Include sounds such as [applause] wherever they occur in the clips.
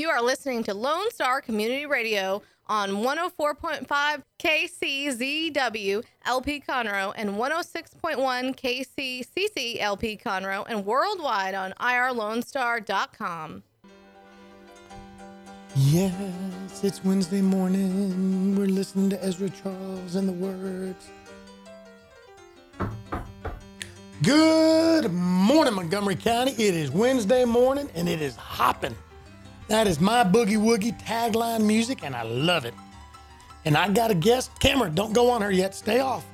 You are listening to Lone Star Community Radio on 104.5 KCZW LP Conroe and 106.1 KCCC LP Conroe and worldwide on irlonestar.com. Yes, it's Wednesday morning. We're listening to Ezra Charles and the Works. Good morning, Montgomery County. It is Wednesday morning and it is hopping. That is my boogie woogie tagline music, and I love it. And I got a guest. Cameron, don't go on her yet. Stay off.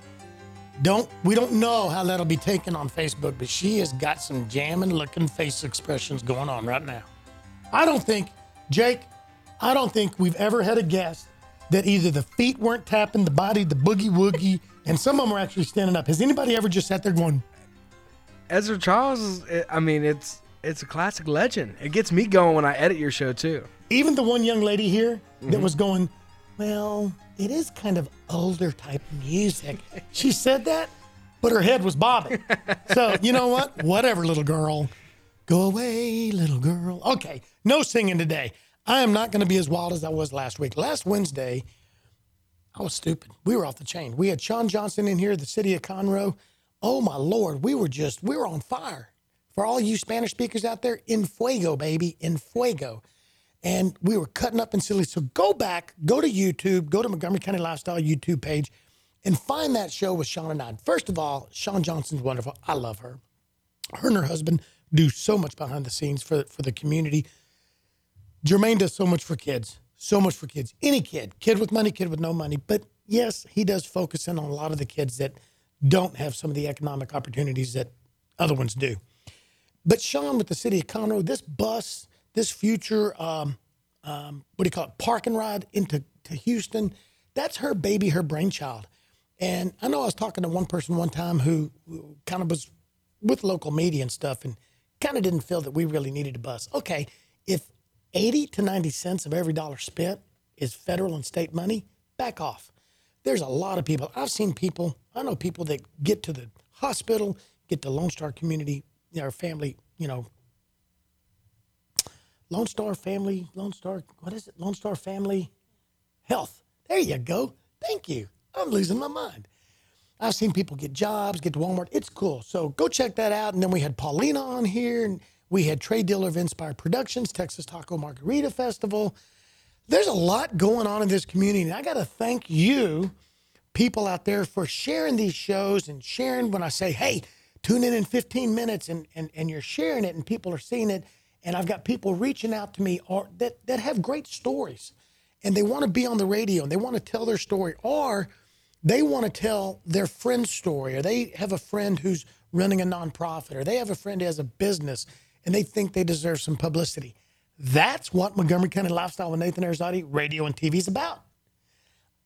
Don't we don't know how that'll be taken on Facebook, but she has got some jamming looking face expressions going on right now. I don't think, Jake, I don't think we've ever had a guest that either the feet weren't tapping, the body, the boogie woogie, and some of them are actually standing up. Has anybody ever just sat there going, Ezra Charles I mean, it's it's a classic legend. It gets me going when I edit your show too. even the one young lady here that mm-hmm. was going, well, it is kind of older type music. She said that, but her head was bobbing. So, you know what? [laughs] Whatever, little girl. Go away, little girl. Okay, no singing today. I am not going to be as wild as I was last week. Last Wednesday, I was stupid. We were off the chain. We had Sean Johnson in here, the city of Conroe. Oh my Lord, we were just, we were on fire. For all you Spanish speakers out there, in fuego, baby, in fuego. And we were cutting up and silly. So go back, go to YouTube, go to Montgomery County Lifestyle YouTube page, and find that show with Sean and I. First of all, Sean Johnson's wonderful. I love her. Her and her husband do so much behind the scenes for, for the community. Jermaine does so much for kids, so much for kids. Any kid, kid with money, kid with no money. But yes, he does focus in on a lot of the kids that don't have some of the economic opportunities that other ones do. But Sean, with the city of Conroe, this bus, this future, um, um, what do you call it, park and ride into to Houston, that's her baby, her brainchild. And I know I was talking to one person one time who, who kind of was with local media and stuff and kind of didn't feel that we really needed a bus. Okay, if 80 to 90 cents of every dollar spent is federal and state money, back off. There's a lot of people. I've seen people, I know people that get to the hospital, get to Lone Star Community, know, family, you know, Lone Star Family, Lone Star, what is it? Lone Star Family Health. There you go. Thank you. I'm losing my mind. I've seen people get jobs, get to Walmart. It's cool. So go check that out. And then we had Paulina on here, and we had trade dealer of Inspired Productions, Texas Taco Margarita Festival. There's a lot going on in this community. And I got to thank you, people out there, for sharing these shows and sharing when I say, hey, tune in in 15 minutes and, and, and you're sharing it and people are seeing it. And I've got people reaching out to me or that, that have great stories and they want to be on the radio and they want to tell their story or they want to tell their friend's story or they have a friend who's running a nonprofit or they have a friend who has a business and they think they deserve some publicity. That's what Montgomery County Lifestyle with Nathan Arizati radio and TV is about.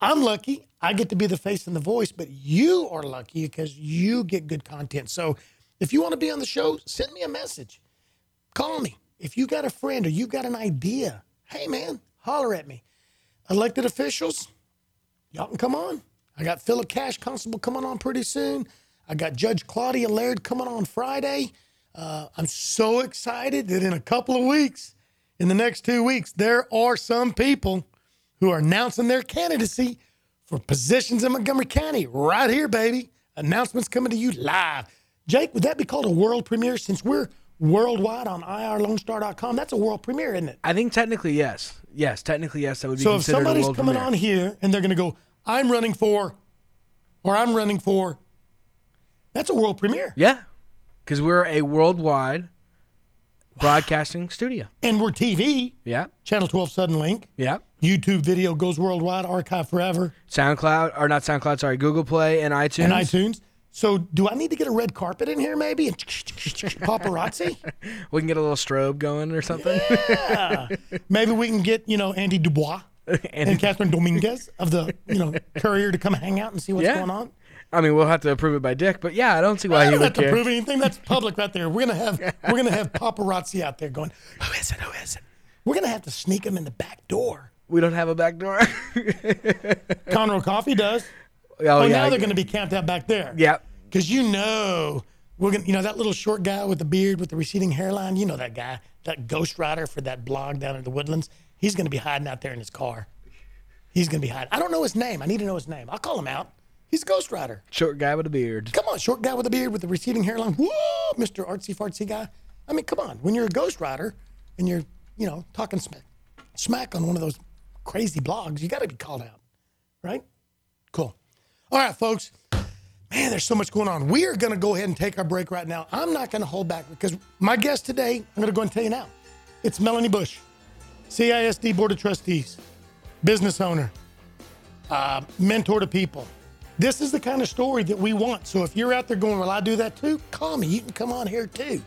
I'm lucky. I get to be the face and the voice, but you are lucky because you get good content. So if you want to be on the show, send me a message. Call me. If you got a friend or you got an idea, hey man, holler at me. Elected officials, y'all can come on. I got Philip Cash Constable coming on pretty soon. I got Judge Claudia Laird coming on Friday. Uh, I'm so excited that in a couple of weeks, in the next two weeks, there are some people who are announcing their candidacy for positions in Montgomery County right here, baby. Announcements coming to you live. Jake, would that be called a world premiere since we're worldwide on irlonestar.com? That's a world premiere, isn't it? I think technically yes, yes, technically yes, that would be a world premiere. So if somebody's coming premiere. on here and they're going to go, I'm running for, or I'm running for, that's a world premiere. yeah, because we're a worldwide broadcasting studio. And we're TV, Yeah, Channel 12 Suddenlink, yeah. YouTube video goes worldwide, archive forever, SoundCloud or not SoundCloud, sorry, Google Play and iTunes. and iTunes. So do I need to get a red carpet in here maybe? And [laughs] paparazzi? [laughs] We can get a little strobe going or something. Yeah. [laughs] maybe we can get, you know, Andy Dubois and Catherine Dominguez of the, you know, Courier to come hang out and see what's Yeah. going on. I mean, we'll have to approve it by Dick, but yeah, I don't see why I he don't would have to care. prove anything. That's public right there. We're gonna have [laughs] we're gonna have paparazzi out there going, who is it? Who is it? We're gonna have to sneak them in the back door. We don't have a back door. [laughs] Conroe Coffee does. oh, Oh, yeah, now I they're gonna be camped out back there. Yeah. Because you know we're gonna, you know, that little short guy with the beard with the receding hairline. You know that guy. that ghostwriter for that blog down in the woodlands, he's going to be hiding out there in his car. He's going to be hiding. I don't know his name. I need to know his name. I'll call him out. He's a Ghost Rider. Short guy with a beard. Come on, short guy with a beard with the receding hairline. Whoa, Mr. Artsy Fartsy guy. I mean, come on. When you're a Ghost Rider and you're, you know, talking smack, smack on one of those crazy blogs, you got to be called out, right? Cool. All right, folks. Man, there's so much going on. We are going to go ahead and take our break right now. I'm not going to hold back because my guest today, I'm going to go and tell you now. It's Melanie Bush, CISD Board of Trustees, business owner, uh, mentor to people. This is the kind of story that we want. So if you're out there going, well, I do that too, call me. You can come on here too.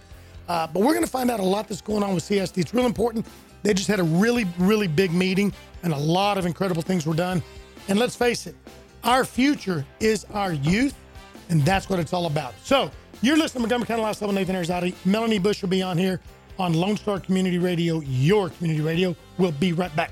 Uh, but we're going to find out a lot that's going on with CISD. It's real important. They just had a really, really big meeting and a lot of incredible things were done. And let's face it, our future is our youth, and that's what it's all about. So you're listening to Montgomery County Lifestyle with Nathan Arizati. Melanie Bush will be on here on Lone Star Community Radio, your community radio. We'll be right back.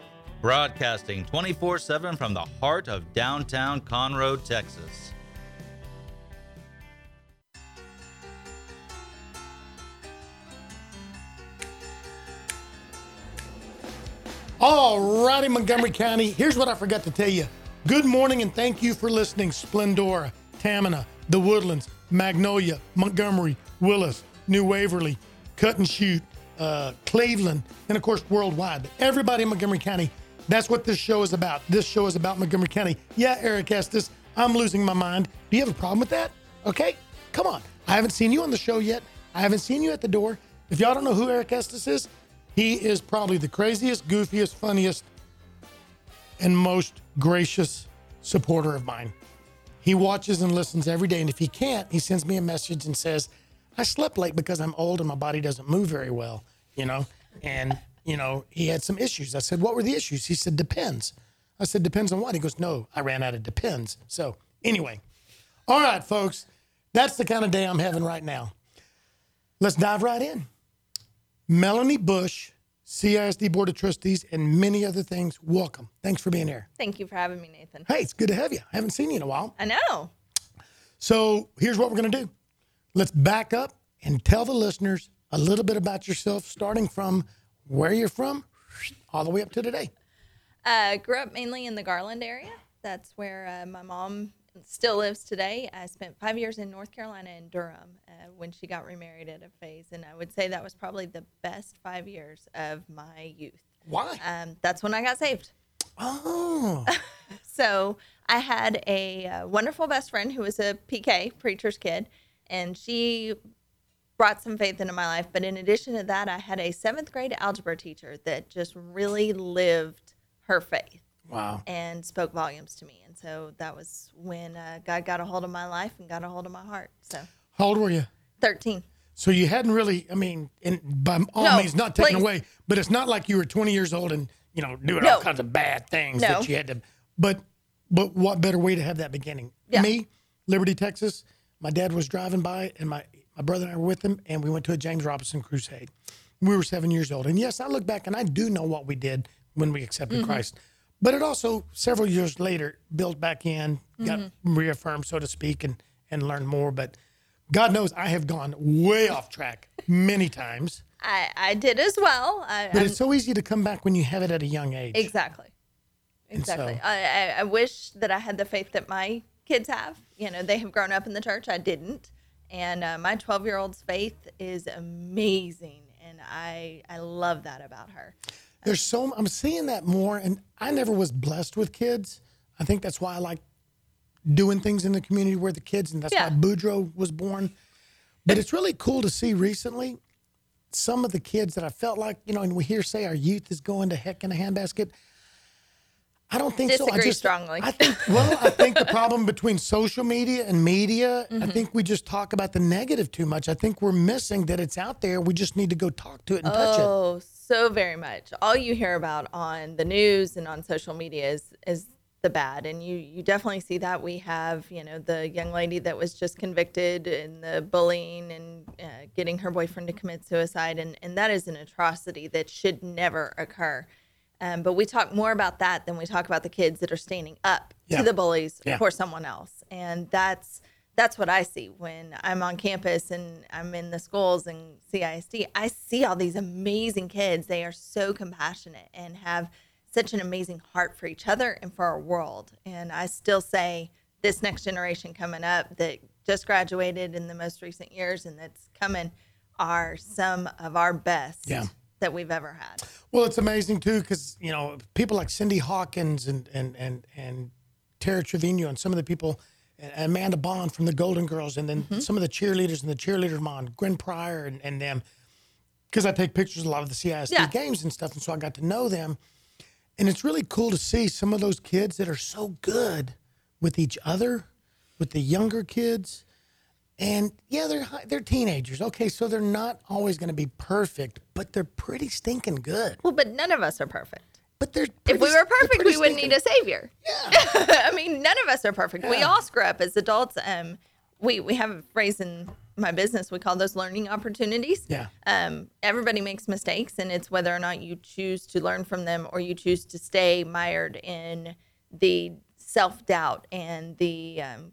broadcasting 24 7 from the heart of downtown Conroe, Texas. All righty, Montgomery County. Here's what I forgot to tell you. Good morning and thank you for listening. Splendora, Tamina, The Woodlands, Magnolia, Montgomery, Willis, New Waverly, Cut and Shoot, uh, Cleveland, and of course, worldwide. Everybody in Montgomery County. That's what this show is about. This show is about Montgomery County. Yeah, Eric Estes, I'm losing my mind. Do you have a problem with that? Okay, come on. I haven't seen you on the show yet. I haven't seen you at the door. If y'all don't know who Eric Estes is, he is probably the craziest, goofiest, funniest, and most gracious supporter of mine. He watches and listens every day. And if he can't, he sends me a message and says, I slept late because I'm old and my body doesn't move very well, you know? And, you know, he had some issues. I said, What were the issues? He said, Depends. I said, Depends on what? He goes, No, I ran out of depends. So, anyway, all right, folks, that's the kind of day I'm having right now. Let's dive right in. Melanie Bush, CISD Board of Trustees, and many other things. Welcome. Thanks for being here. Thank you for having me, Nathan. Hey, it's good to have you. I haven't seen you in a while. I know. So here's what we're going to do let's back up and tell the listeners a little bit about yourself, starting from where you're from all the way up to today. Uh, grew up mainly in the Garland area. That's where uh, my mom still lives today. I spent five years in North Carolina in Durham uh, when she got remarried at a phase, and I would say that was probably the best five years of my youth. Why? Um, that's when I got saved. Oh, [laughs] So I had a uh, wonderful best friend who was a PK, preacher's kid, and she brought some faith into my life. But in addition to that, I had a seventh grade algebra teacher that just really lived her faith wow. and spoke volumes to me. And so that was when uh, God got a hold of my life and got a hold of my heart. So How old were you? 13. So you hadn't really, I mean, and by all No, means, not taken away, but it's not like you were 20 years old and, you know, doing No. all kinds of bad things No. that you had to, but, but what better way to have that beginning? Yeah. Me, Liberty, Texas, my dad was driving by and my, my brother and I were with him and we went to a James Robinson crusade. We were seven years old. And yes, I look back and I do know what we did when we accepted Mm-hmm. Christ. But it also, several years later, built back in, got Mm-hmm. reaffirmed, so to speak, and, and learned more. But God knows I have gone way off track many times. I, I did as well. I, But I'm- it's so easy to come back when you have it at a young age. Exactly. Exactly. so- I, I, I wish that I had the faith that my kids have. You know, they have grown up in the church. I didn't. And uh, my 12 year old's faith is amazing. And I, I love that about her. There's so I'm seeing that more, and I never was blessed with kids. I think that's why I like doing things in the community where the kids, and that's Yeah. why Boudreaux was born. But it's really cool to see recently some of the kids that I felt like, you know, and we hear say our youth is going to heck in a handbasket. I don't think so. I Disagree just, strongly. I think, well, I think the problem between social media and media, I Mm-hmm. think we just talk about the negative too much. I think we're missing that it's out there. We just need to go talk to it and touch it. Oh, so very much. All you hear about on the news and on social media is is the bad, and you you definitely see that. We have you know the young lady that was just convicted in the bullying and uh, getting her boyfriend to commit suicide, and and that is an atrocity that should never occur. Um, but we talk more about that than we talk about the kids that are standing up Yeah. to the bullies Yeah. for someone else, and that's that's what I see when I'm on campus and I'm in the schools and CISD. I see all these amazing kids. They are so compassionate and have such an amazing heart for each other and for our world. And I still say this next generation coming up that just graduated in the most recent years and that's coming are some of our best Yeah. That we've ever had. Well, it's amazing too because you know people like Cindy Hawkins and and and and Tara Trevino and some of the people, and Amanda Bond from the Golden Girls, and then mm-hmm. some of the cheerleaders and the cheerleader mom, Gwen Pryor and, and them. Because I take pictures of a lot of the CISD Yeah. games and stuff, and so I got to know them, and it's really cool to see some of those kids that are so good with each other, with the younger kids. And yeah, they're they're teenagers. Okay, so they're not always going to be perfect, but they're pretty stinking good. Well, but none of us are perfect. But they're if we were perfect, we wouldn't need a savior. Yeah. [laughs] I mean, none of us are perfect. We all screw up as adults. Um, we we have a phrase in my business. We call those learning opportunities. Yeah. Um, everybody makes mistakes, and it's whether or not you choose to learn from them or you choose to stay mired in the self doubt and the um,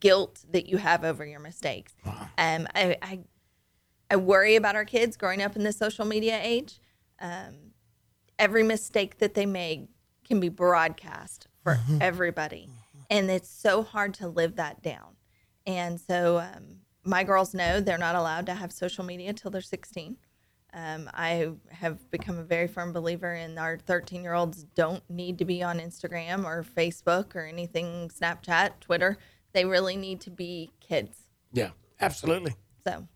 guilt that you have over your mistakes. Um, I, I I worry about our kids growing up in the social media age. Um, every mistake that they make can be broadcast for everybody, and it's so hard to live that down. And so, um, my girls know they're not allowed to have social media till they're 16. Um, I have become a very firm believer in our 13 year olds don't need to be on Instagram or Facebook or anything, Snapchat, Twitter. They really need to be kids. Yeah, absolutely. So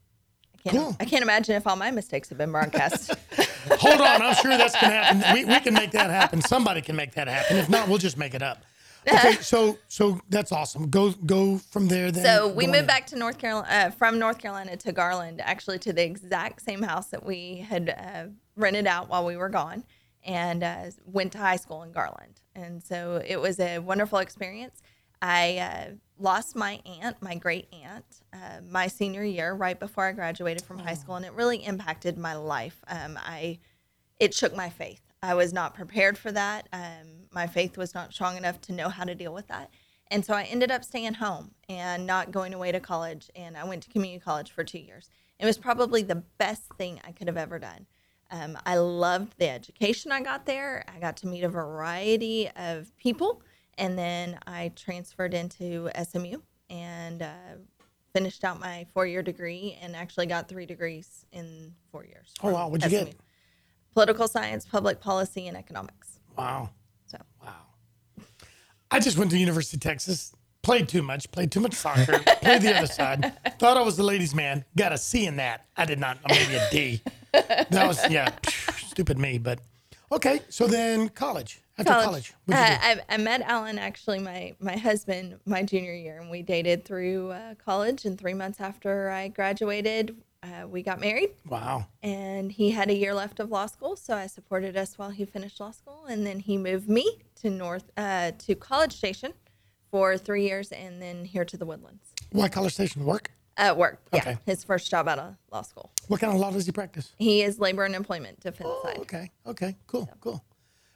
I can't, Cool. I can't imagine if all my mistakes have been broadcast. [laughs] Hold on, I'm sure that's gonna happen. We, we can make that happen. Somebody can make that happen. If not, we'll just make it up. Okay, [laughs] so so that's awesome. Go go from there. Then so we moved on. back to North Carolina, uh, from North Carolina to Garland, actually to the exact same house that we had uh, rented out while we were gone, and uh, went to high school in Garland. And so it was a wonderful experience. I uh, lost my aunt, my great aunt, uh, my senior year, right before I graduated from high school, and it really impacted my life. Um, I it shook my faith. I was not prepared for that. Um, my faith was not strong enough to know how to deal with that. And so I ended up staying home and not going away to college. And I went to community college for two years. It was probably the best thing I could have ever done. Um, I loved the education I got there. I got to meet a variety of people. And then I transferred into SMU and uh, finished out my four year degree and actually got three degrees in four years. Oh wow, what'd you SMU. get? Political science, public policy, and economics. Wow, So wow. I just went to University of Texas. Played too much. Played too much soccer. [laughs] played the other side. Thought I was the ladies' man. Got a C in that. I did not. Maybe a D. That was yeah. [laughs] Stupid me. But okay. So then college. After college, do? Uh, I, I met Alan actually, my my husband, my junior year, and we dated through uh, college. And three months after I graduated, uh, we got married. wow. And he had a year left of law school, so I supported us while he finished law school. And then he moved me to North uh, to College Station for three years, and then here to the Woodlands. Why College Station work? At work, yeah, Okay. his first job out of law school. What kind of law does he practice? He is labor and employment defense Oh, side. okay. Okay. Cool. Cool.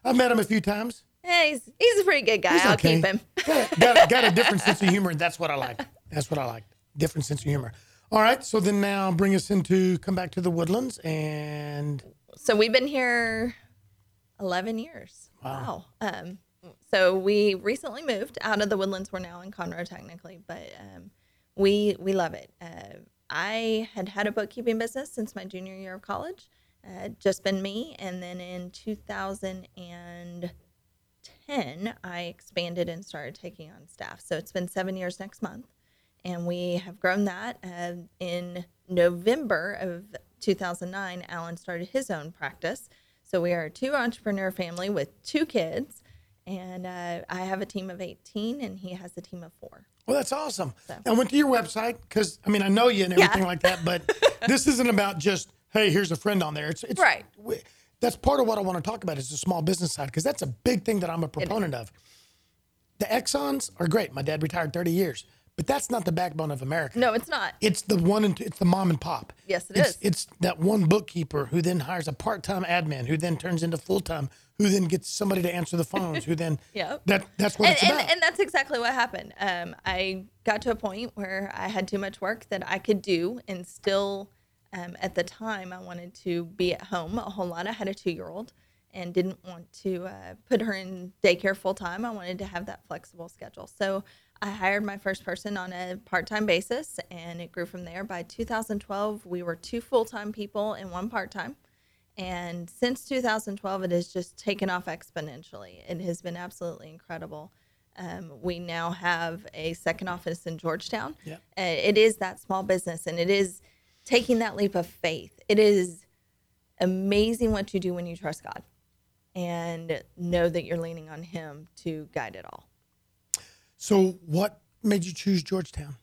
I've met him a few times. Yeah, he's he's a pretty good guy. He's I'll okay. keep him. [laughs] got, got, got a different sense of humor, and that's what I like. That's what I like. Different sense of humor. All right. So then now bring us into come back to the woodlands and So we've been here 11 years. Wow. Um, so we recently moved out of the woodlands. We're now in Conroe technically, but um, we we love it. Uh, I had had a bookkeeping business since my junior year of college, uh, just been me, and then in 2010 I expanded and started taking on staff. So it's been seven years next month, and we have grown that. Uh, in November of 2009, Alan started his own practice. So we are a two entrepreneur family with two kids, And uh, I have a team of 18, and he has a team of four. Well, that's awesome. So. I went to your website because I mean I know you and Yeah. everything like that, but [laughs] this isn't about just hey, here's a friend on there. It's it's Right. w- That's part of what I want to talk about is the small business side because that's a big thing that I'm a proponent of. The Exxons are great. My dad retired 30 years, but that's not the backbone of America. No, it's not. It's the one and it's the mom and pop. Yes, it it is. is. It's that one bookkeeper who then hires a part-time admin who then turns into full-time, who then gets somebody to answer the phones, who then [laughs] yeah that that's what and, it's and, about. and that's exactly what happened. Um, I got to a point where I had too much work that I could do, and still, um, at the time, I wanted to be at home a whole lot. I had a two-year-old and didn't want to uh, put her in daycare full time. I wanted to have that flexible schedule, so I hired my first person on a part-time basis, and it grew from there. By 2012, we were two full-time people and one part-time. And since 2012, it has just taken off exponentially. It has been absolutely incredible. Um, we now have a second office in Georgetown. Yeah. Uh, it is that small business, and it is taking that leap of faith. It is amazing what you do when you trust God and know that you're leaning on Him to guide it all. so what made you choose Georgetown?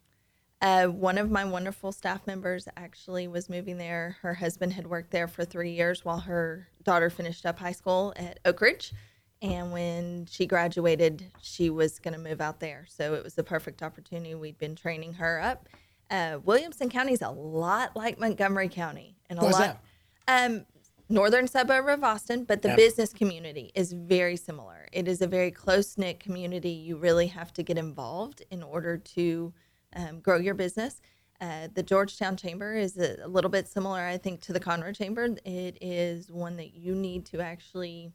Uh, one of my wonderful staff members actually was moving there. Her husband had worked there for three years while her daughter finished up high school at Oak Ridge. And when she graduated, she was going to move out there. So it was the perfect opportunity. We'd been training her up. Uh, Williamson County is a lot like Montgomery County, and a lot. Um, northern suburb of Austin, but the Yep. business community is very similar. It is a very close knit community. You really have to get involved in order to um, grow your business. Uh, the Georgetown Chamber is a, a little bit similar, I think, to the Conroe Chamber. It is one that you need to actually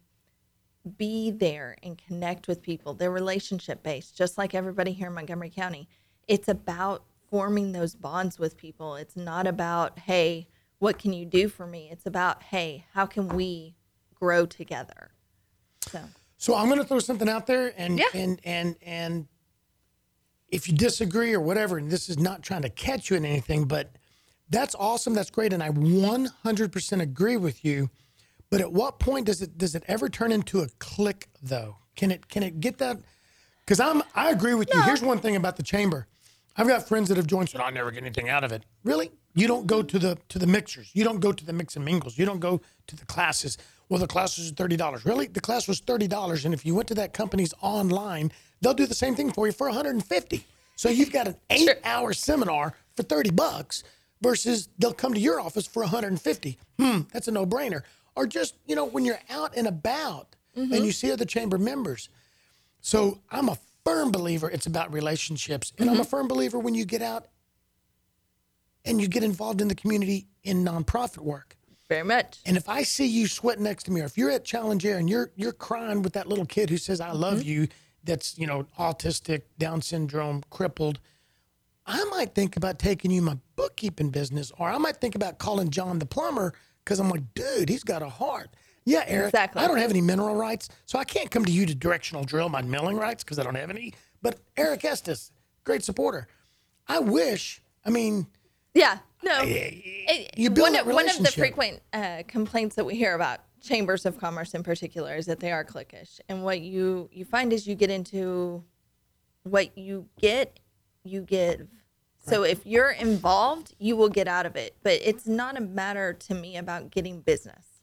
be there and connect with people. They're relationship based, just like everybody here in Montgomery County. It's about forming those bonds with people. It's not about, hey, what can you do for me? It's about, hey, how can we grow together? So, So I'm going to throw something out there, and Yeah. and and and if you disagree or whatever, and this is not trying to catch you in anything, but that's awesome, that's great, and I 100% agree with you. But at what point does it does it ever turn into a clique though? Can it can it get that? Because I'm I agree with you. Here's one thing about the chamber. I've got friends that have joined said I never get anything out of it. Really? You don't go to the to the mixers. You don't go to the mix and mingles. You don't go to the classes. Well, the classes are thirty dollars. Really? The class was thirty dollars, and if you went to that company's online, they'll do the same thing for you for one hundred and fifty. So you've got an eight-hour seminar for thirty bucks versus they'll come to your office for one hundred and fifty. Hmm, that's a no-brainer. Or just you know when you're out and about and you see other chamber members. So I'm a firm believer it's about relationships. And I'm a mm-hmm. firm believer when you get out and you get involved in the community in nonprofit work. very much. And if I see you sweat next to me, or if you're at Challenge Air and you're you're crying with that little kid who says, I love mm-hmm. you, that's, you know, autistic, Down syndrome, crippled, I might think about taking you my bookkeeping business, or I might think about calling John the plumber because I'm like, dude, he's got a heart. Yeah, Eric. Exactly. I don't have any mineral rights, so I can't come to you to directional drill my milling rights because I don't have any. But Eric Estes, great supporter. I wish. I mean, Yeah, no. You build one, that of, one of the frequent uh, complaints that we hear about chambers of commerce in particular is that they are cliquish, and what you you find is you get into what you get, you give. So if you're involved, you will get out of it. But it's not a matter to me about getting business.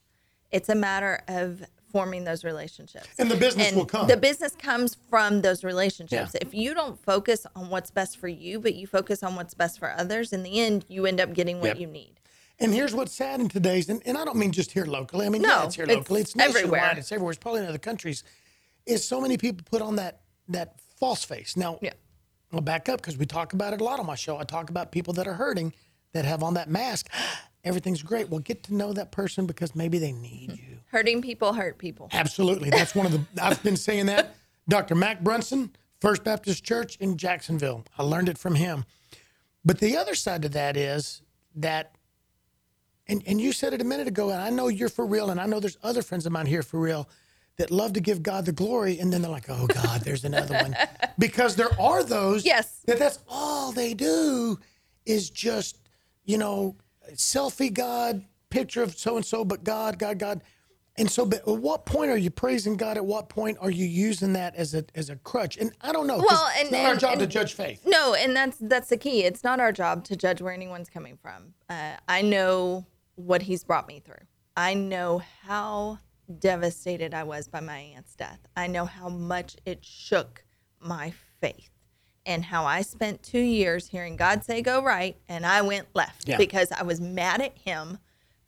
It's a matter of forming those relationships. And the business And will come. The business comes from those relationships. Yeah. If you don't focus on what's best for you, but you focus on what's best for others, in the end, you end up getting what Yep. you need. And here's what's sad in today's, and, and I don't mean just here locally. I mean, yeah, No, it's here it's locally. It's everywhere. nationwide. It's everywhere. It's probably in other countries. Is so many people put on that that false face. Now, Yeah. I'll back up because we talk about it a lot on my show. I talk about people that are hurting that have on that mask. Everything's great. Well, get to know that person because maybe they need you. [laughs] Hurting people hurt people. Absolutely. That's one of the, I've been saying that. Dr. Mac Brunson, First Baptist Church in Jacksonville. I learned it from him. But the other side of that is that, and, and you said it a minute ago, and I know you're for real, and I know there's other friends of mine here for real that love to give God the glory, and then they're like, oh God, there's another one. [laughs] Because there are those Yes. that that's all they do is just, you know, selfie God, picture of so and so, but God, God, God. And so, but at what point are you praising God? At what point are you using that as a as a crutch? And I don't know. Well, and- it's not our and- job to judge faith. No, and that's that's the key. It's not our job to judge where anyone's coming from. Uh, I know what he's brought me through. I know how devastated I was by my aunt's death. I know how much it shook my faith, and how I spent two years hearing God say go right, and I went left Yeah. because I was mad at him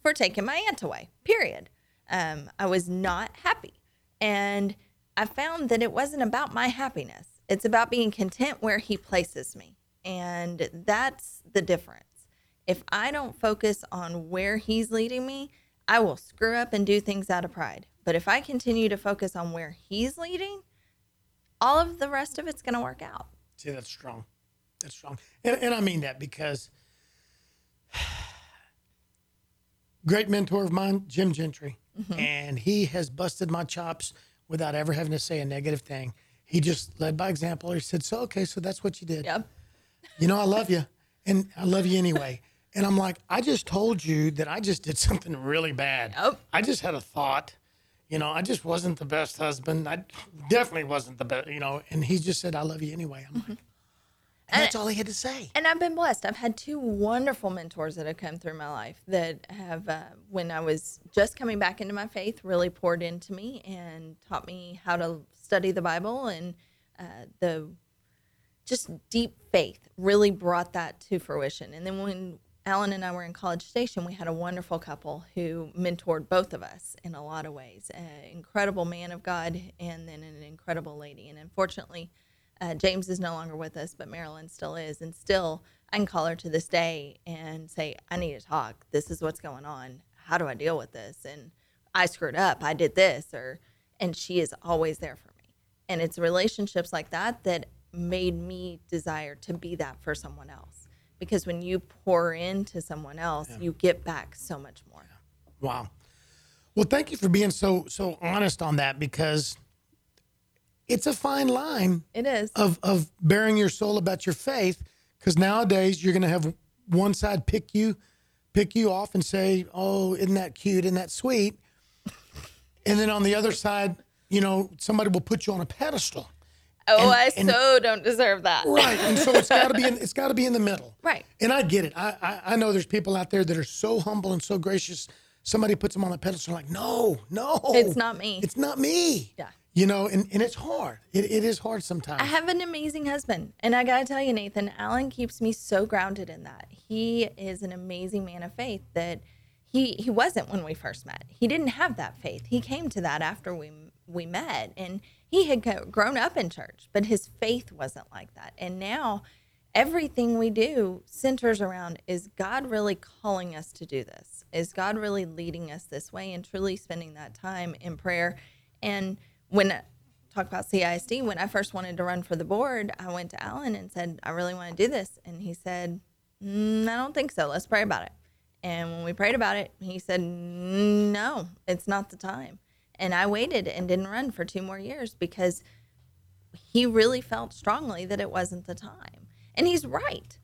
for taking my aunt away. Period. Um, I was not happy, and I found that it wasn't about my happiness. It's about being content where He places me, and that's the difference. If I don't focus on where He's leading me, I will screw up and do things out of pride. But if I continue to focus on where He's leading, all of the rest of it's going to work out. See, that's strong. That's strong. And, and I mean that because [sighs] great mentor of mine, Jim Gentry, Mm-hmm. and he has busted my chops without ever having to say a negative thing. He just led by example. He said, "So okay, so that's what you did. Yep. You know, I love you, [laughs] and I love you anyway." And I'm like, I just told you that I just did something really bad. Yep. I just had a thought. You know, I just wasn't the best husband. I definitely wasn't the best. You know, and he just said, "I love you anyway." I'm like, and that's all he had to say. And I've been blessed. I've had two wonderful mentors that have come through my life that have, uh, when I was just coming back into my faith, really poured into me and taught me how to study the Bible and uh, the just deep faith really brought that to fruition. And then when Alan and I were in College Station, we had a wonderful couple who mentored both of us in a lot of ways. An incredible man of God and then an incredible lady. And unfortunately, uh, James is no longer with us, but Marilyn still is. And still, I can call her to this day and say, I need to talk. This is what's going on. How do I deal with this? And I screwed up. I did this. Or, and she is always there for me. And it's relationships like that that made me desire to be that for someone else. Because when you pour into someone else, you get back so much more. Wow. Well, thank you for being so so honest on that because it's a fine line It is. of of baring your soul about your faith because nowadays you're going to have one side pick you pick you off and say, "Oh, isn't that cute? Isn't that sweet?" And then on the other side, you know, somebody will put you on a pedestal. Oh, and- I and- so don't deserve that. Right. And so it's got to be in, it's got to be in the middle. [laughs] Right. And I get it. I, I I know there's people out there that are so humble and so gracious. Somebody puts them on the pedestal like, "No, no. It's not me." It's not me." Yeah. You know, and, and it's hard. It, it is hard sometimes. I have an amazing husband. And I got to tell you, Nathan, Alan keeps me so grounded in that. He is an amazing man of faith that he, he wasn't when we first met. He didn't have that faith. He came to that after we, we met. And he had grown up in church, but his faith wasn't like that. And now everything we do centers around is God really calling us to do this? Is God really leading us this way and truly spending that time in prayer? And when I talk about CISD, when I first wanted to run for the board, I went to Alan and said, I really want to do this. And he said, mm, I don't think so. Let's pray about it. And when we prayed about it, he said, "Mm, No, it's not the time. And I waited and didn't run for two more years because he really felt strongly that it wasn't the time. And he's right.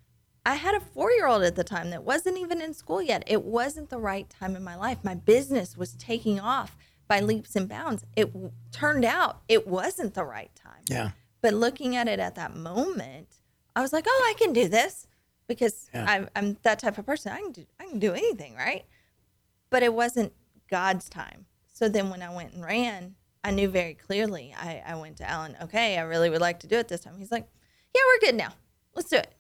I had a four year old at the time that wasn't even in school yet. It wasn't the right time in my life. My business was taking off by leaps and bounds. It w- turned out it wasn't the right time. yeah. But looking at it at that moment, I was like, "Oh, I can do this," because Yeah. I'm, I'm that type of person. I can do I can do anything, right? But it wasn't God's time. So then, when I went and ran, I knew very clearly. I, I went to Alan. Okay, I really would like to do it this time. He's like, "Yeah, we're good now. Let's do it."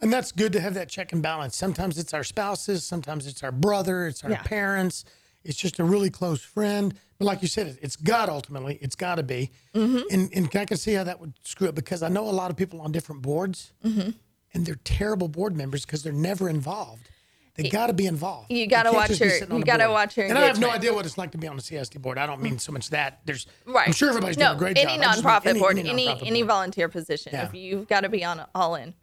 And that's good to have that check and balance. Sometimes it's our spouses, sometimes it's our brother, it's our Yeah. parents, it's just a really close friend. But like you said, it's God ultimately. It's got to be. Mm-hmm. And, and I can see how that would screw up because I know a lot of people on different boards Mm-hmm. and they're terrible board members because they're never involved. They got to be involved. you watch be your- sitting on you gotta watch her. And I have no idea what it's like to be on the CSD board. I don't mean so much that. There's, Right. I'm sure everybody's no, doing a great any job. I just mean nonprofit board, any any, nonprofit board. volunteer position. Yeah. If you've got to be on all in.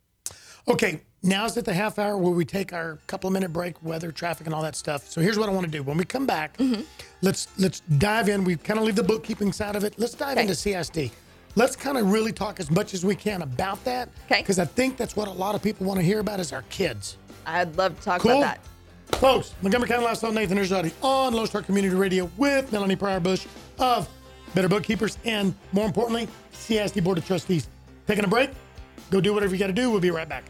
Okay, now's at the half hour where we take our couple of minute break, weather, traffic, and all that stuff. So here's what I want to do. When we come back, Mm-hmm. let's let's dive in. We kind of leave the bookkeeping side of it. Let's dive Okay. into CSD. Let's kind of really talk as much as we can about that. Okay. Because I think that's what a lot of people want to hear about is our kids. I'd love to talk Cool. about that. Folks, Montgomery County Lifestyle Nathan Erzadi on Lone Star Community Radio with Melanie Pryor Bush of Better Bookkeepers and, more importantly, CISD Board of Trustees. Taking a break. Go do whatever you got to do. We'll be right back.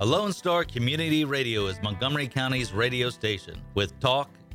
A Lone Star Community Radio is Montgomery County's radio station with talk,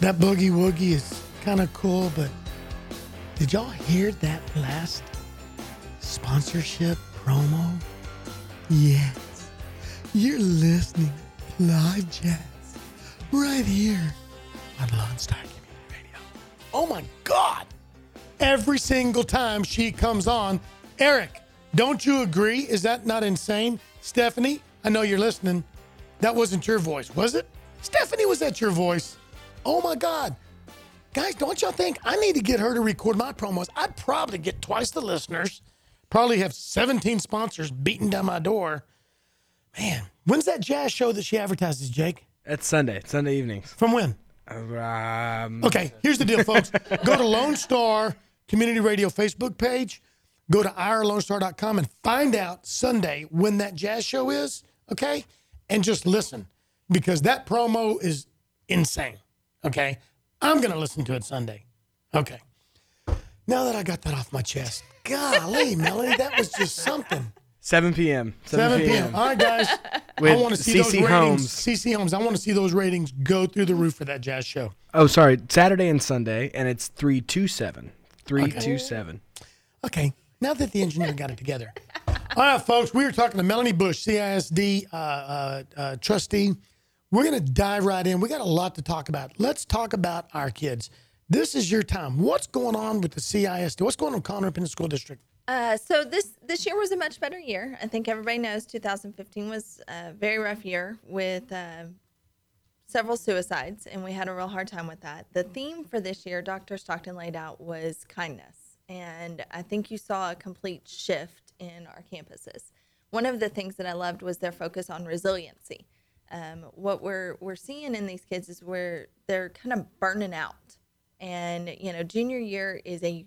That boogie woogie is kind of cool, but did y'all hear that last sponsorship promo? Yes, you're listening to live jazz right here on Lone Star Community Radio. Oh my God! Every single time she comes on, Eric, don't you agree? Is that not insane? Stephanie, I know you're listening. That wasn't your voice, was it? Stephanie, was that your voice? Oh my God. Guys, don't y'all think I need to get her to record my promos? I'd probably get twice the listeners, probably have 17 sponsors beating down my door. Man, when's that jazz show that she advertises, Jake? It's Sunday, Sunday evenings. From when? Um, Okay, here's the deal, folks. [laughs] Go to Lone Star Community Radio Facebook page, go to irlonestar.com and find out Sunday when that jazz show is, okay? And just listen because that promo is insane, okay? I'm going to listen to it Sunday. Okay. Now that I got that off my chest, golly, [laughs] Melanie, that was just something. 7 p.m. 7 p.m. All right, guys. [laughs] I want to see those CC ratings. Holmes. CC Holmes. I want to see those ratings go through the roof for that jazz show. Oh, sorry, Saturday and Sunday, and it's 327. 327. Okay, now that the engineer got it together. All right, folks, we were talking to Melanie Bush, CISD uh, uh, uh, trustee. We're going to dive right in. We got a lot to talk about. Let's talk about our kids. This is your time. What's going on with the CISD? What's going on with Conroe Independent School District? Uh, so this this year was a much better year. I think everybody knows 2015 was a very rough year with uh, several suicides, and we had a real hard time with that. The theme for this year, Dr. Stockton laid out, was kindness, and I think you saw a complete shift in our campuses. One of the things that I loved was their focus on resiliency. Um, what we're we're seeing in these kids is where they're kind of burning out, and you know, junior year is a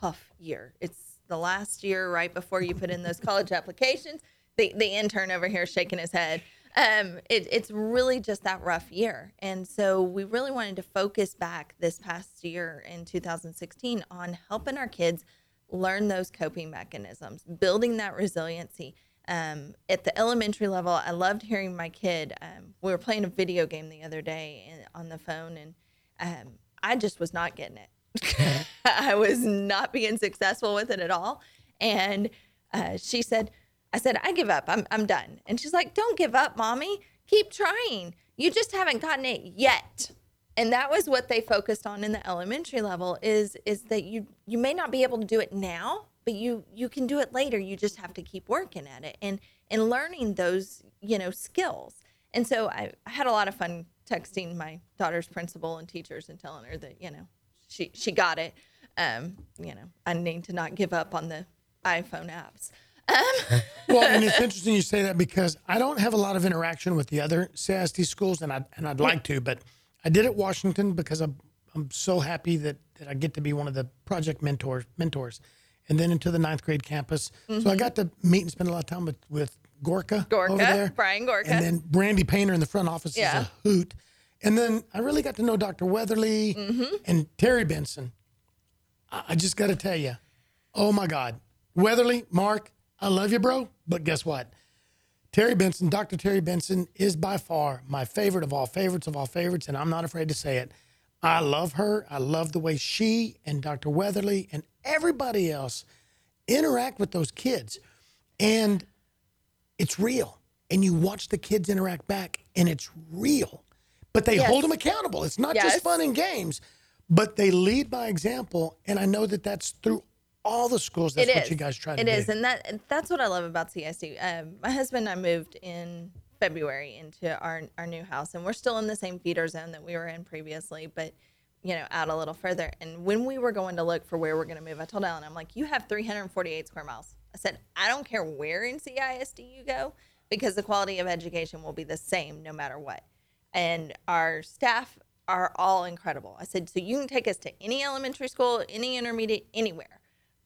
tough year. It's the last year right before you put in those college [laughs] applications. The the intern over here is shaking his head. Um, it, it's really just that rough year, and so we really wanted to focus back this past year in 2016 on helping our kids learn those coping mechanisms, building that resiliency. Um, at the elementary level, I loved hearing my kid. Um, we were playing a video game the other day in, on the phone, and um, I just was not getting it. [laughs] I was not being successful with it at all. And uh, she said, I said, I give up. I'm, I'm done. And she's like, Don't give up, mommy. Keep trying. You just haven't gotten it yet. And that was what they focused on in the elementary level is is that you you may not be able to do it now, but you you can do it later. You just have to keep working at it and and learning those, you know, skills. And so I, I had a lot of fun texting my daughter's principal and teachers and telling her that, you know, she she got it. Um, you know, I need to not give up on the iPhone apps. Um, [laughs] Well, and it's interesting you say that because I don't have a lot of interaction with the other CISD schools, and I and I'd like to, but I did at Washington because I'm I'm so happy that that I get to be one of the project mentors mentors, and then into the ninth grade campus. So I mm-hmm. got to meet and spend a lot of time with with Gorka, Gorka, over there, Brian Gorka. and then Brandy Painter in the front office Yeah. is a hoot, and then I really got to know Dr. Weatherly mm-hmm. and Terry Benson. I, I just got to tell you, oh my God, Weatherly, Mark, I love you, bro. But guess what? Terry Benson, Dr. Terry Benson, is by far my favorite of all favorites of all favorites, and I'm not afraid to say it. I love her. I love the way she and Dr. Weatherly and everybody else interact with those kids. And it's real. And you watch the kids interact back, and it's real but they Yes. hold them accountable. It's not Yes. just fun and games, but they lead by example. And I know that that's through all the schools. That's It what is. you guys try to It do. is, and that that's what I love about CSD. Um, my husband and I moved in February into our our new house, and we're still in the same feeder zone that we were in previously, but you know, out a little further. And when we were going to look for where we're going to move, I told Alan, I'm like, you have 348 square miles. I said, I don't care where in CISD you go, because the quality of education will be the same no matter what. And our staff are all incredible. I said, so you can take us to any elementary school, any intermediate, anywhere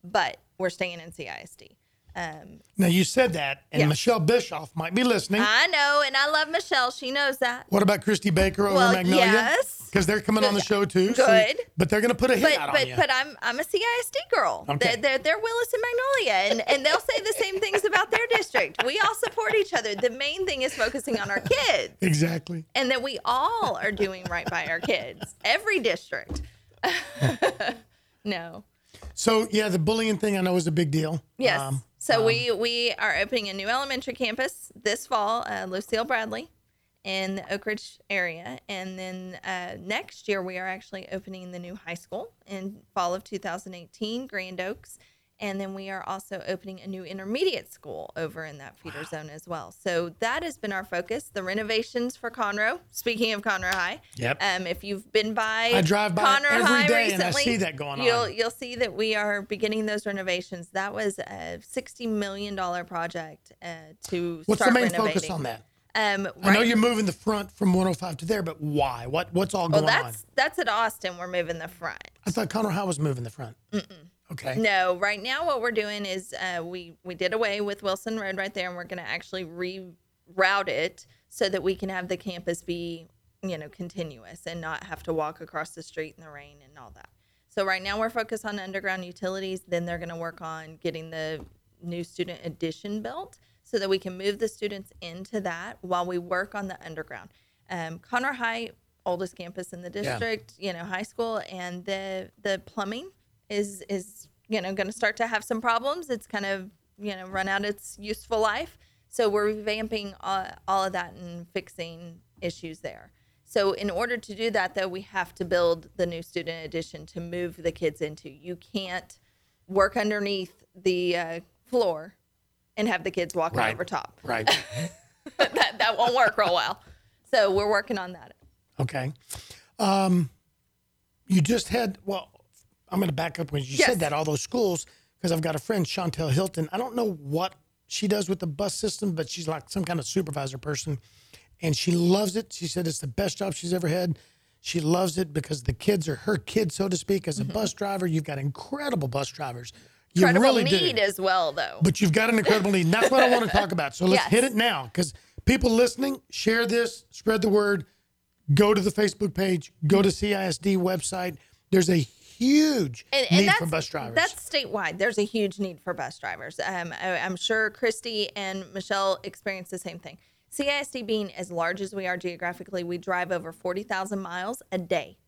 but we're staying in CISD. Um, Now you said that, and Yes. Michelle Bischoff might be listening. I know, and I love Michelle. She knows that. what about Christy Baker over Well, Magnolia? yes. because they're coming on the show too. so- Good. but they're going to put a hit But out but on you. but I'm I'm a CISD girl. Okay. They're, they're they're Willis and Magnolia, and and they'll say the same things about their district. We all support each other. The main thing is focusing on our kids, exactly. and that we all are doing right by our kids. Every district. [laughs] no. So yeah, the bullying thing I know is a big deal. Yes. Um, so we we are opening a new elementary campus this fall, uh, Lucille Bradley, in the Oak Ridge area, and then uh, next year we are actually opening the new high school in fall of 2018, Grand Oaks, and then we are also opening a new intermediate school over in that feeder zone as well. So that has been our focus. The renovations for Conroe. Speaking of Conroe High, Yep. Um, if you've been by, I drive by Conroe every High day and I recently, see that going you'll, on. You'll see that we are beginning those renovations. That was a sixty million dollar project uh, to What's the main renovating. focus on that? Um, I know you're moving the front from 105 to there, but why? What What's all Well, going on? that's that's at Austin. We're moving the front. I thought Conroe High was moving the front. Okay. No, right now what we're doing is uh, we we did away with Wilson Road right there, and we're going to actually reroute it so that we can have the campus be you know continuous and not have to walk across the street in the rain and all that. So right now we're focused on underground utilities. Then they're going to work on getting the new student addition built so that we can move the students into that while we work on the underground. Um, High, oldest campus in the district, you know, high school, and the the plumbing is is you know going to start to have some problems. It's kind of you know run out its useful life. So we're revamping all, all of that and fixing issues there. So in order to do that, though, we have to build the new student addition to move the kids into. You can't work underneath the uh, floor and have the kids walking Right. over top. Right. [laughs] that that won't work real well. So we're working on that. Okay. Um, you just had, well, I'm going to back up when you Yes. said that, all those schools, because I've got a friend, Chantel Hilton. I don't know what she does with the bus system, but she's like some kind of supervisor person. And she loves it. She said it's the best job she's ever had. She loves it because the kids are her kids, so to speak. As a bus driver, you've got incredible bus drivers. You Mm-hmm. Incredible really need do. as well, though. But you've got an incredible need. That's what I want to talk about. So let's [laughs] Yes. hit it now because people listening, share this, spread the word, go to the Facebook page, go to CISD website. There's a huge and, and need for bus drivers. That's statewide. There's a huge need for bus drivers. Um, I, I'm sure Christy and Michelle experience the same thing. CISD being as large as we are geographically, we drive over 40,000 miles a day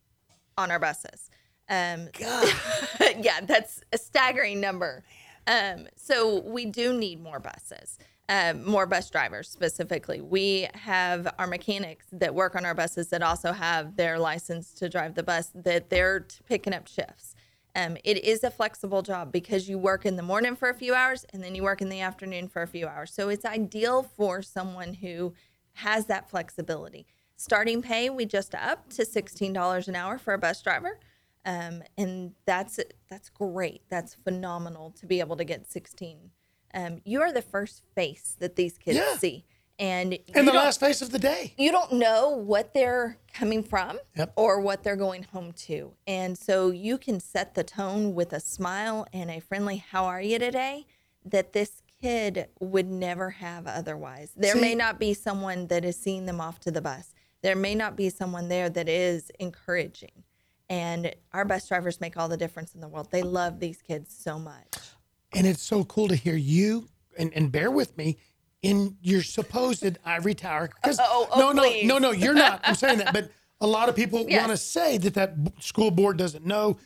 on our buses. Um, [laughs] yeah, that's a staggering number. Um, so we do need more buses, um, more bus drivers specifically. We have our mechanics that work on our buses that also have their license to drive the bus that they're picking up shifts. Um, it is a flexible job because you work in the morning for a few hours and then you work in the afternoon for a few hours. So it's ideal for someone who has that flexibility. Starting pay, we just upped to $16 an hour for a bus driver. Um, and that's that's great. That's phenomenal to be able to get 16. Um, you are the first face that these kids Yeah. see. And and the last face of the day. you don't know what they're coming from Yep. or what they're going home to. And so you can set the tone with a smile and a friendly, how are you today? That this kid would never have otherwise. There See- may not be someone that is seeing them off to the bus, there may not be someone there that is encouraging. And our bus drivers make all the difference in the world. They love these kids so much. And it's so cool to hear you, and, and bear with me, in your supposed ivory tower. Because Oh, oh, no, no, please. no, no, you're not. I'm saying that, but a lot of people [laughs] Yes. want to say that that school board doesn't know.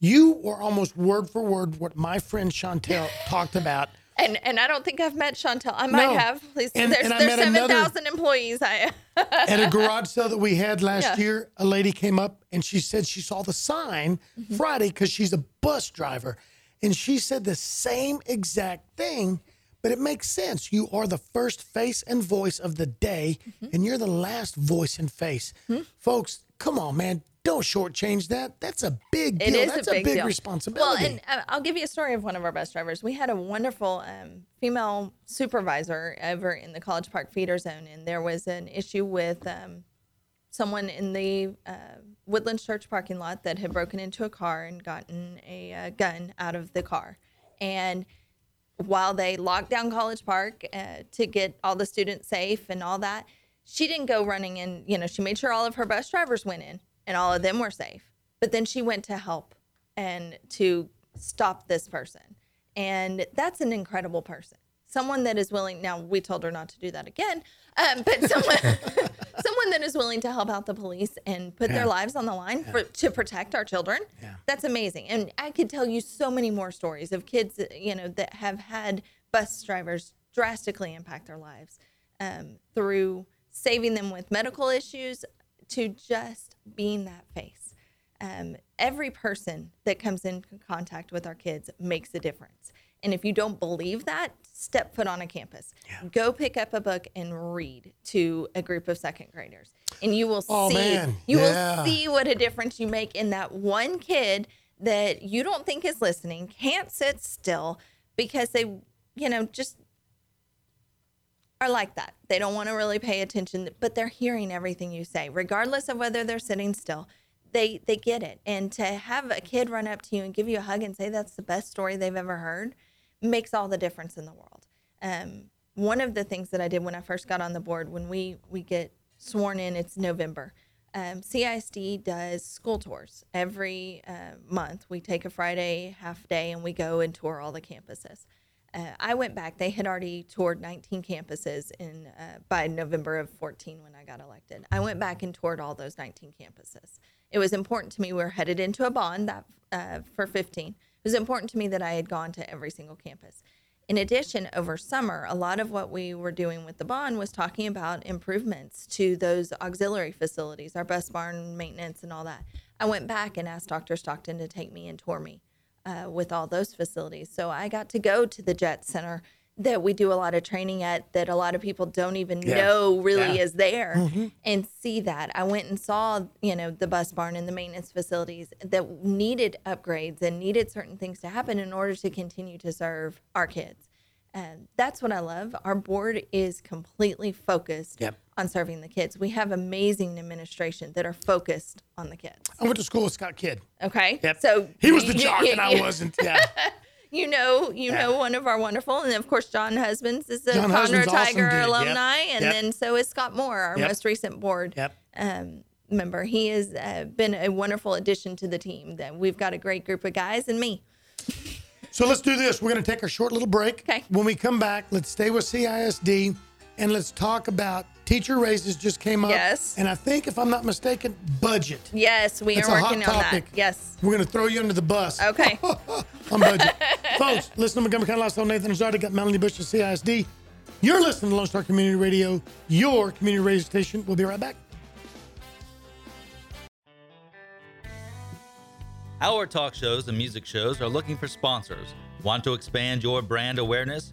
You were almost word for word what my friend Chantel [laughs] talked about And and I don't think I've met Chantel. I might No. have. Please, And- there's and there's seven thousand employees. I [laughs] At a garage sale that we had last Yeah. year, a lady came up and she said she saw the sign Mm-hmm. Friday because she's a bus driver. And she said the same exact thing, but it makes sense. You are the first face and voice of the day, Mm-hmm. and you're the last voice and face. Folks, come on, man. Don't shortchange that. That's a big deal. It is That's a big, deal. responsibility. Well, and uh, I'll give you a story of one of our bus drivers. We had a wonderful um, female supervisor over in the College Park feeder zone, and there was an issue with um, someone in the uh, Woodlands Church parking lot that had broken into a car and gotten a uh, gun out of the car. And while they locked down College Park uh, to get all the students safe and all that, she didn't go running in. You know, she made sure all of her bus drivers went in and all of them were safe. But then she went to help and to stop this person. And that's an incredible person. Someone that is willing. Now we told her not to do that again, um, but someone, [laughs] [laughs] someone that is willing to help out the police and put their lives on the line for, to protect our children. That's amazing. And I could tell you so many more stories of kids, you know, that have had bus drivers drastically impact their lives um, through saving them with medical issues to just being that face. Um, every person that comes in contact with our kids makes a difference. And if you don't believe that, step foot on a campus. Go pick up a book and read to a group of second graders. And you will Oh, see man. you Yeah. will see what a difference you make in that one kid that you don't think is listening, can't sit still because they, you know, just are like that. They don't want to really pay attention, but they're hearing everything you say, regardless of whether they're sitting still. They they get it. And to have a kid run up to you and give you a hug and say that's the best story they've ever heard makes all the difference in the world. Um, one of the things that I did when I first got on the board, when we we get sworn in, it's November. Um, CISD does school tours every uh, month. We take a Friday half day and we go and tour all the campuses. Uh, I went back. They had already toured 19 campuses in uh, by November of 14 when I got elected. I went back and toured all those 19 campuses. It was important to me. We were headed into a bond that uh, for 15. It was important to me that I had gone to every single campus. In addition, over summer, a lot of what we were doing with the bond was talking about improvements to those auxiliary facilities, our bus barn maintenance, and all that. I went back and asked Dr. Stockton to take me and tour me uh, with all those facilities. So I got to go to the Jet Center that we do a lot of training at that a lot of people don't even know really Yeah. is there mm-hmm. and see that. I went and saw, you know, the bus barn and the maintenance facilities that needed upgrades and needed certain things to happen in order to continue to serve our kids. And that's what I love. Our board is completely focused Yep. on serving the kids. We have amazing administration that are focused on the kids. I went to school with Scott Kidd. Okay. Yep. So he was the [laughs] jock and I [laughs] wasn't. Yeah. You know, you know one of our wonderful, and of course John Husbands is a John Conroe Husbands, awesome Tiger. Yep. alumni, and Yep. then so is Scott Moore, our Yep. most recent board Yep. um, member. He has uh, been a wonderful addition to the team. That we've got a great group of guys, and me. So let's do this. We're going to take a short little break. Okay. When we come back, let's stay with CISD and let's talk about teacher raises just came up. Yes. And I think, if I'm not mistaken, budget. Yes, we It's are a hot working on that. Yes. We're going to throw you under the bus. Okay. [laughs] on budget. [laughs] Folks, listen to Montgomery County Lifestyle. Nathan Azardi got Melanie Bush of CISD. You're listening to Lone Star Community Radio, your community radio station. We'll be right back. Our talk shows and music shows are looking for sponsors. Want to expand your brand awareness?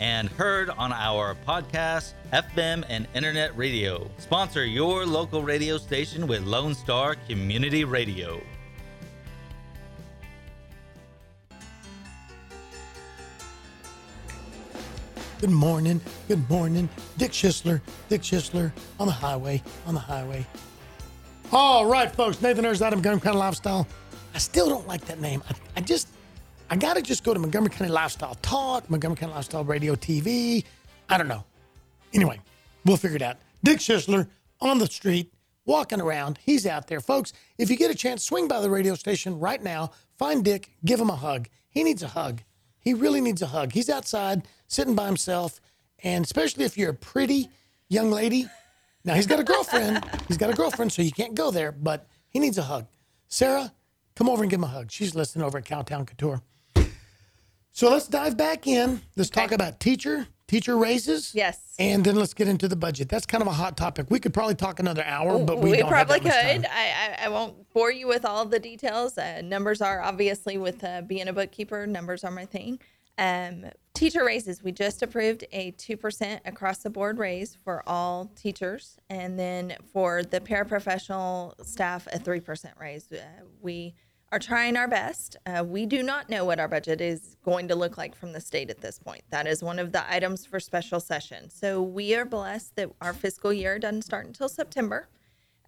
and heard on our podcast, FM, and internet radio. Sponsor your local radio station with Lone Star Community Radio. Good morning. Good morning. Dick Schisler. Dick Schisler on the highway. On the highway. All right, folks. Nathan Erzad of Montgomery County Lifestyle. I still don't like that name. I, I just, I got to just go to Montgomery County Lifestyle Talk, Montgomery County Lifestyle Radio TV. I don't know. Anyway, we'll figure it out. Dick Schisler on the street, walking around. He's out there. Folks, if you get a chance, swing by the radio station right now. Find Dick, give him a hug. He needs a hug. He really needs a hug. He's outside, sitting by himself. And especially if you're a pretty young lady. Now, he's got a girlfriend. he's got a girlfriend, so you can't go there, but he needs a hug. Sarah, come over and give him a hug. She's listening over at Cowtown Couture. So let's dive back in. Let's talk about teacher, teacher raises. Yes. And then let's get into the budget. That's kind of a hot topic. We could probably talk another hour, but we, we don't probably have that much could. I, I, I won't bore you with all the details. Uh, numbers are obviously with uh, being a bookkeeper, numbers are my thing. Um, teacher raises, we just approved a 2% across the board raise for all teachers. And then for the paraprofessional staff, a 3% raise. Uh, we are trying our best. Uh, we do not know what our budget is going to look like from the state at this point. That is one of the items for special session. So we are blessed that our fiscal year doesn't start until September.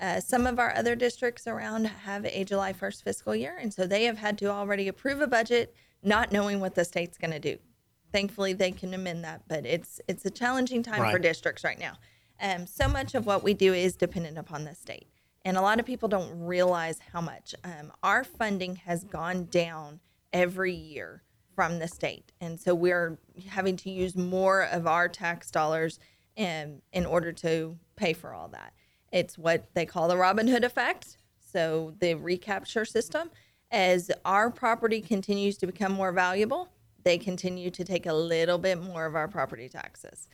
Uh, some of our other districts around have a July 1st fiscal year, and so they have had to already approve a budget, not knowing what the state's going to do. Thankfully, they can amend that, but it's it's a challenging time for districts right now. Um, so much of what we do is dependent upon the state, and a lot of people don't realize how much. Um, our funding has gone down every year from the state, and so we're having to use more of our tax dollars in, in order to pay for all that. It's what they call the Robin Hood effect. So the recapture system, as our property continues to become more valuable, they continue to take a little bit more of our property taxes.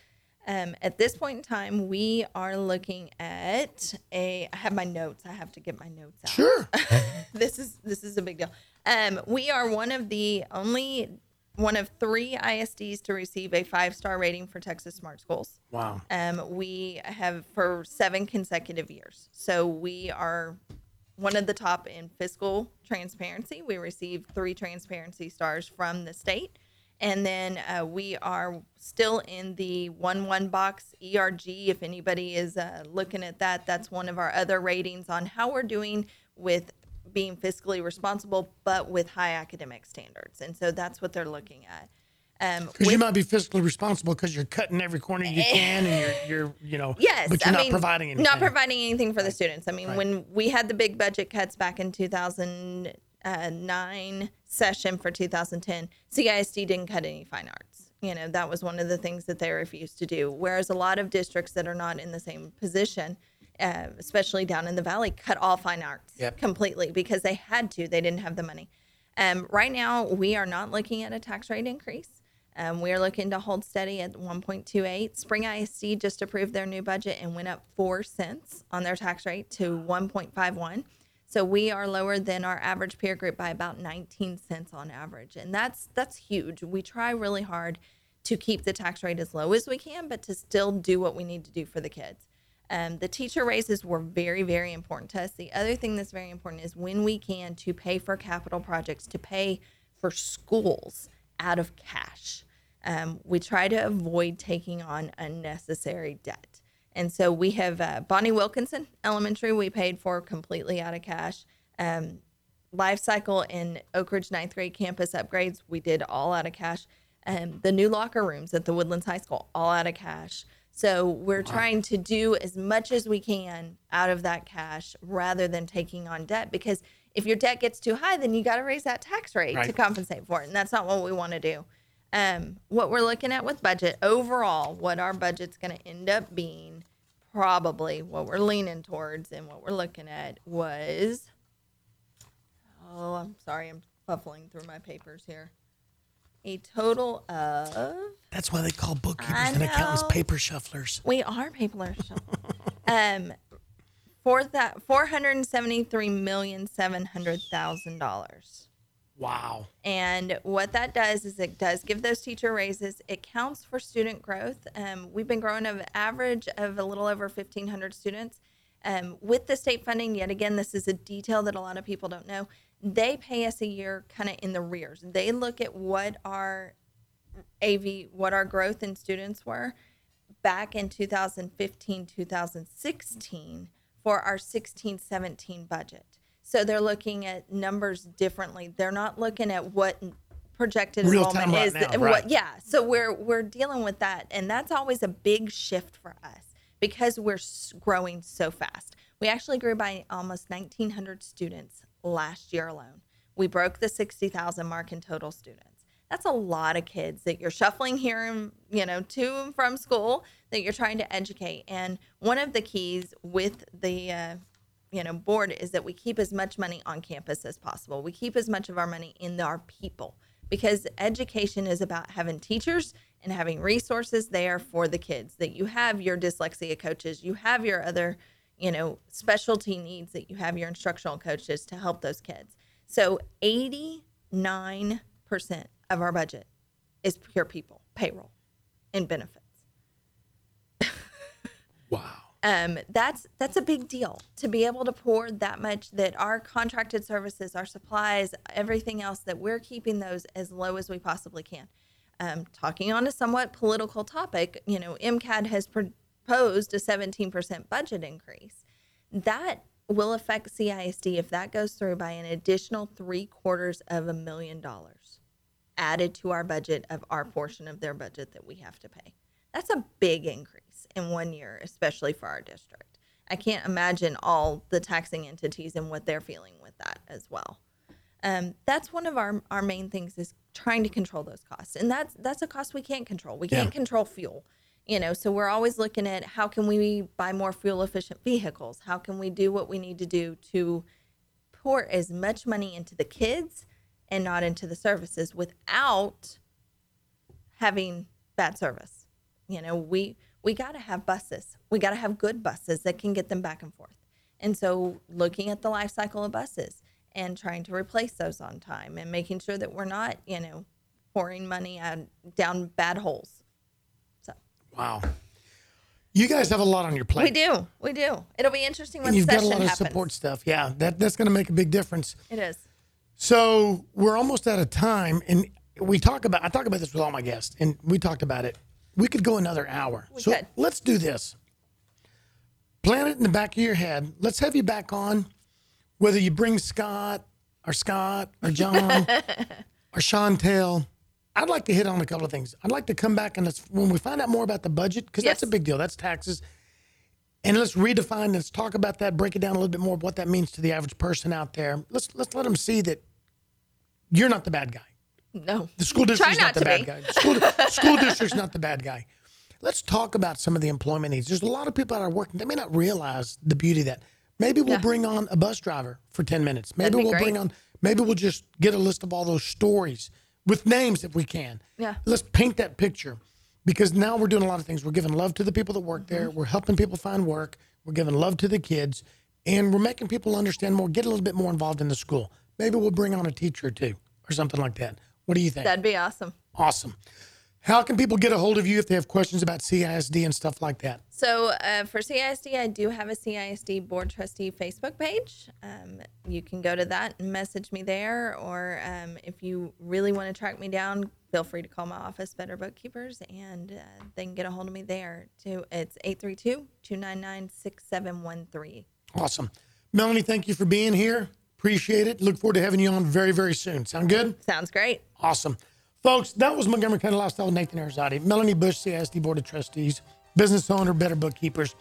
Um, at this point in time, we are looking at a. I have my notes. I have to get my notes out Sure. [laughs] this is this is a big deal. Um, we are one of the only one of three ISDs to receive a five star rating for Texas Smart Schools. Wow. Um, we have for seven consecutive years. So we are one of the top in fiscal transparency. We received three transparency stars from the state. And then uh, we are still in the 1 1 box ERG. If anybody is uh, looking at that, that's one of our other ratings on how we're doing with being fiscally responsible, but with high academic standards. And so that's what they're looking at. Um, Because you might be fiscally responsible because you're cutting every corner you can, and you're, you're, you know, Yes, but you're I not mean, providing anything. Not providing anything for the students. I mean, Right. when we had the big budget cuts back in 2009 session for 2010, CISD didn't cut any fine arts. You know, that was one of the things that they refused to do. Whereas a lot of districts that are not in the same position, uh, especially down in the valley, cut all fine arts Yep. completely because they had to. They didn't have the money. Um, right now, we are not looking at a tax rate increase. Um, we are looking to hold steady at 1.28. Spring ISD just approved their new budget and went up four cents on their tax rate to 1.51. So we are lower than our average peer group by about 19 cents on average, and that's that's huge. We try really hard to keep the tax rate as low as we can, but to still do what we need to do for the kids. Um, the teacher raises were very, very important to us. The other thing that's very important is when we can to pay for capital projects, to pay for schools out of cash. Um, we try to avoid taking on unnecessary debt. And so we have uh, Bonnie Wilkinson Elementary, we paid for completely out of cash. Um, Life Cycle and Oak Ridge ninth grade campus upgrades, we did all out of cash. Um, the new locker rooms at the Woodlands High School, all out of cash. So we're trying to do as much as we can out of that cash rather than taking on debt because if your debt gets too high, then you got to raise that tax rate to compensate for it. And that's not what we want to do. Um, what we're looking at with budget overall, what our budget's going to end up being, probably what we're leaning towards and what we're looking at was. Oh, I'm sorry, I'm buffling through my papers here. A total of That's why they call bookkeepers and accountants paper shufflers. we are paper shufflers. um for that four hundred seventy three million seven hundred thousand dollars. Wow. And what that does is it does give those teacher raises. It counts for student growth. Um, we've been growing an average of a little over 1,500 students. Um, with the state funding, yet again, this is a detail that a lot of people don't know. They pay us a year kind of in the rears. They look at what our AV, what our growth in students were back in 2015, 2016 for our 16, 17 budget. So they're looking at numbers differently. They're not looking at what projected Real enrollment time right is. now, what, yeah. So we're we're dealing with that, and that's always a big shift for us because we're growing so fast. We actually grew by almost 1,900 students last year alone. We broke the 60,000 mark in total students. That's a lot of kids that you're shuffling here and you know to and from school that you're trying to educate. And one of the keys with the uh, you know board is that we keep as much money on campus as possible. We keep as much of our money in our people because education is about having teachers and having resources there for the kids. That you have your dyslexia coaches, you have your other you know specialty needs that you have your instructional coaches to help those kids. So 89% of our budget is pure people, payroll, and benefits. Wow. Um, that's that's a big deal to be able to pour that much that our contracted services our supplies everything else that we're keeping those as low as we possibly can. Um, talking on a somewhat political topic you know mcad has proposed a 17% budget increase. That will affect cisd if that goes through by an additional three quarters of a million dollars added to our budget of our portion of their budget that we have to pay. That's a big increase in one year, especially for our district. I can't imagine all the taxing entities and what they're feeling with that as well. Um, that's one of our, our main things is trying to control those costs, and that's that's a cost we can't control. We can't Yeah. control fuel, you know. So we're always looking at how can we buy more fuel efficient vehicles? How can we do what we need to do to pour as much money into the kids and not into the services without having bad service. You know, we we got to have buses. We got to have good buses that can get them back and forth. And so, looking at the life cycle of buses and trying to replace those on time and making sure that we're not, you know, pouring money out, down bad holes. So Wow. You guys have a lot on your plate. we do, we do. It'll be interesting when you've got a lot of happens. support stuff. Yeah, that, that's going to make a big difference. It is. So we're almost out of time, and we talk about. I talk about this with all my guests, and we talked about it. We could go another hour. We so could. let's do this. Plan it in the back of your head. Let's have you back on, whether you bring Scott or Scott or John [laughs] or Chantel. I'd like to hit on a couple of things. I'd like to come back and let's when we find out more about the budget because that's a big deal. That's taxes. And let's redefine. Let's talk about that. Break it down a little bit more. What that means to the average person out there. Let's let's let them see that you're not the bad guy. No. The school district's not, not the bad be. guy. The School, [laughs] school district's not the bad guy. Let's talk about some of the employment needs. There's a lot of people that are working. They may not realize the beauty of that. Maybe we'll Yeah. bring on a bus driver for 10 minutes. Maybe we'll great. bring on, maybe we'll just get a list of all those stories with names if we can. Yeah. Let's paint that picture because now we're doing a lot of things. We're giving love to the people that work there. Mm-hmm. We're helping people find work. We're giving love to the kids and we're making people understand more, get a little bit more involved in the school. Maybe we'll bring on a teacher or two or something like that. What do you think? That'd be awesome. Awesome. How can people get a hold of you if they have questions about CISD and stuff like that? So uh, for CISD, I do have a CISD board trustee Facebook page. Um, you can go to that and message me there, or um, if you really want to track me down, feel free to call my office, Better Bookkeepers, and uh, they can get a hold of me there too. It's 832-299-6713. Awesome. Melanie, thank you for being here. Appreciate it. Look forward to having you on very, very soon. Sound good? Sounds great. Awesome. Folks, that was Montgomery County Lifestyle with Nathan Arizati, Melanie Bush, CISD Board of Trustees, business owner, Better Bookkeepers.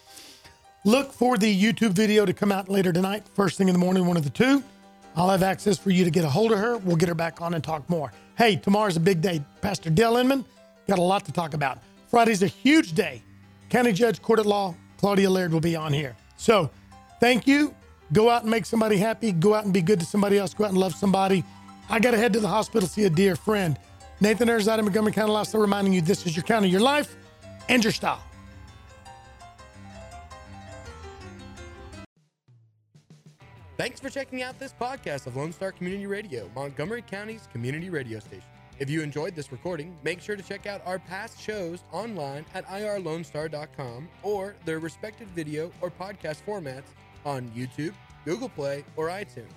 Look for the YouTube video to come out later tonight, first thing in the morning, one of the two. I'll have access for you to get a hold of her. We'll get her back on and talk more. Hey, tomorrow's a big day. Pastor Dale Inman got a lot to talk about. Friday's a huge day. County Judge Court at Law Claudia Laird will be on here. So, thank you. Go out and make somebody happy. Go out and be good to somebody else. Go out and love somebody. I got to head to the hospital see a dear friend. Nathan Arizona, Montgomery County Lifestyle, reminding you this is your county, your life, and your style. Thanks for checking out this podcast of Lone Star Community Radio, Montgomery County's community radio station. If you enjoyed this recording, make sure to check out our past shows online at irlonestar.com or their respective video or podcast formats on YouTube, Google Play, or iTunes.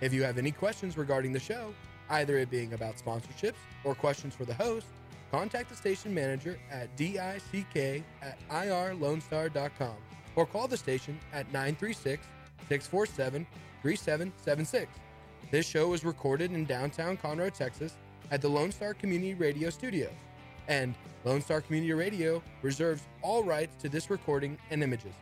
If you have any questions regarding the show, either it being about sponsorships or questions for the host, contact the station manager at dick at irlonestar.com or call the station at 936 647 3776. This show was recorded in downtown Conroe, Texas at the Lone Star Community Radio Studios. And Lone Star Community Radio reserves all rights to this recording and images.